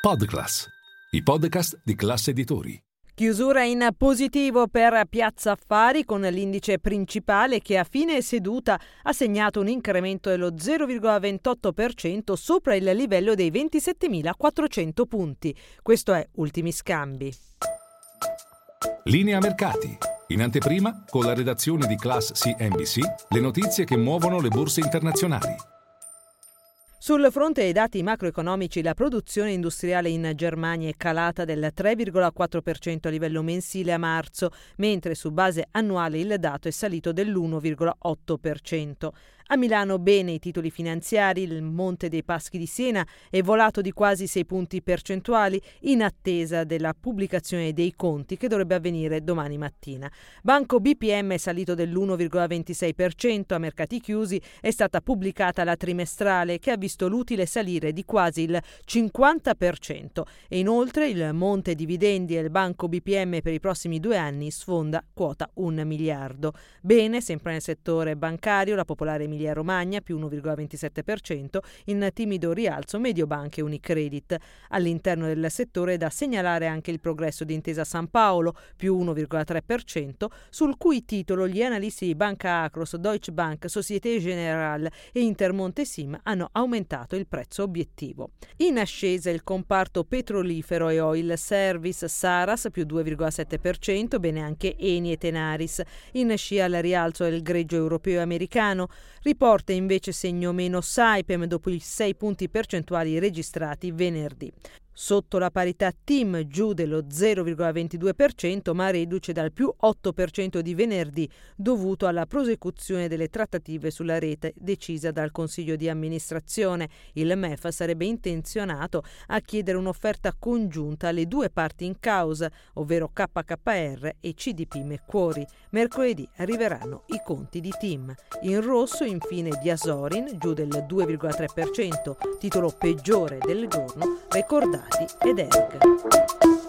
Podclass, i podcast di classe editori. Chiusura in positivo per Piazza Affari con l'indice principale che a fine seduta ha segnato un incremento dello 0,28% sopra il livello dei 27.400 punti. Questo è Ultimi Scambi. Linea mercati. In anteprima, con la redazione di Class CNBC, le notizie che muovono le borse internazionali. Sul fronte dei dati macroeconomici, la produzione industriale in Germania è calata del 3,4% a livello mensile a marzo, mentre su base annuale il dato è salito dell'1,8%. A Milano bene i titoli finanziari, il Monte dei Paschi di Siena è volato di quasi 6 punti percentuali in attesa della pubblicazione dei conti che dovrebbe avvenire domani mattina. Banco BPM è salito dell'1,26%, a mercati chiusi è stata pubblicata la trimestrale che ha visto l'utile salire di quasi il 50% e inoltre il Monte Dividendi e il Banco BPM per i prossimi due anni sfonda quota 1 miliardo. Bene, sempre nel settore bancario, la popolare Emilia Emilia Romagna più 1,27%, in timido rialzo Mediobanca e Unicredit. All'interno del settore è da segnalare anche il progresso di Intesa San Paolo più 1,3%, sul cui titolo gli analisti di Banca Acros, Deutsche Bank, Societe Generale e Intermonte Sim hanno aumentato il prezzo obiettivo. In ascesa il comparto petrolifero e oil service Saras più 2,7%, bene anche Eni e Tenaris. In scia al rialzo il greggio europeo e americano. Riporta invece segno meno Saipem dopo i 6 punti percentuali registrati venerdì sotto la parità TIM giù dello 0,22% ma reduce dal più 8% di venerdì dovuto alla prosecuzione delle trattative sulla rete decisa dal Consiglio di amministrazione. Il MEF sarebbe intenzionato a chiedere un'offerta congiunta alle due parti in causa, ovvero KKR e CDP Macquarie. Mercoledì arriveranno i conti di TIM. In rosso infine Diasorin giù del 2,3%, titolo peggiore del giorno, recordato Stati ed Eric.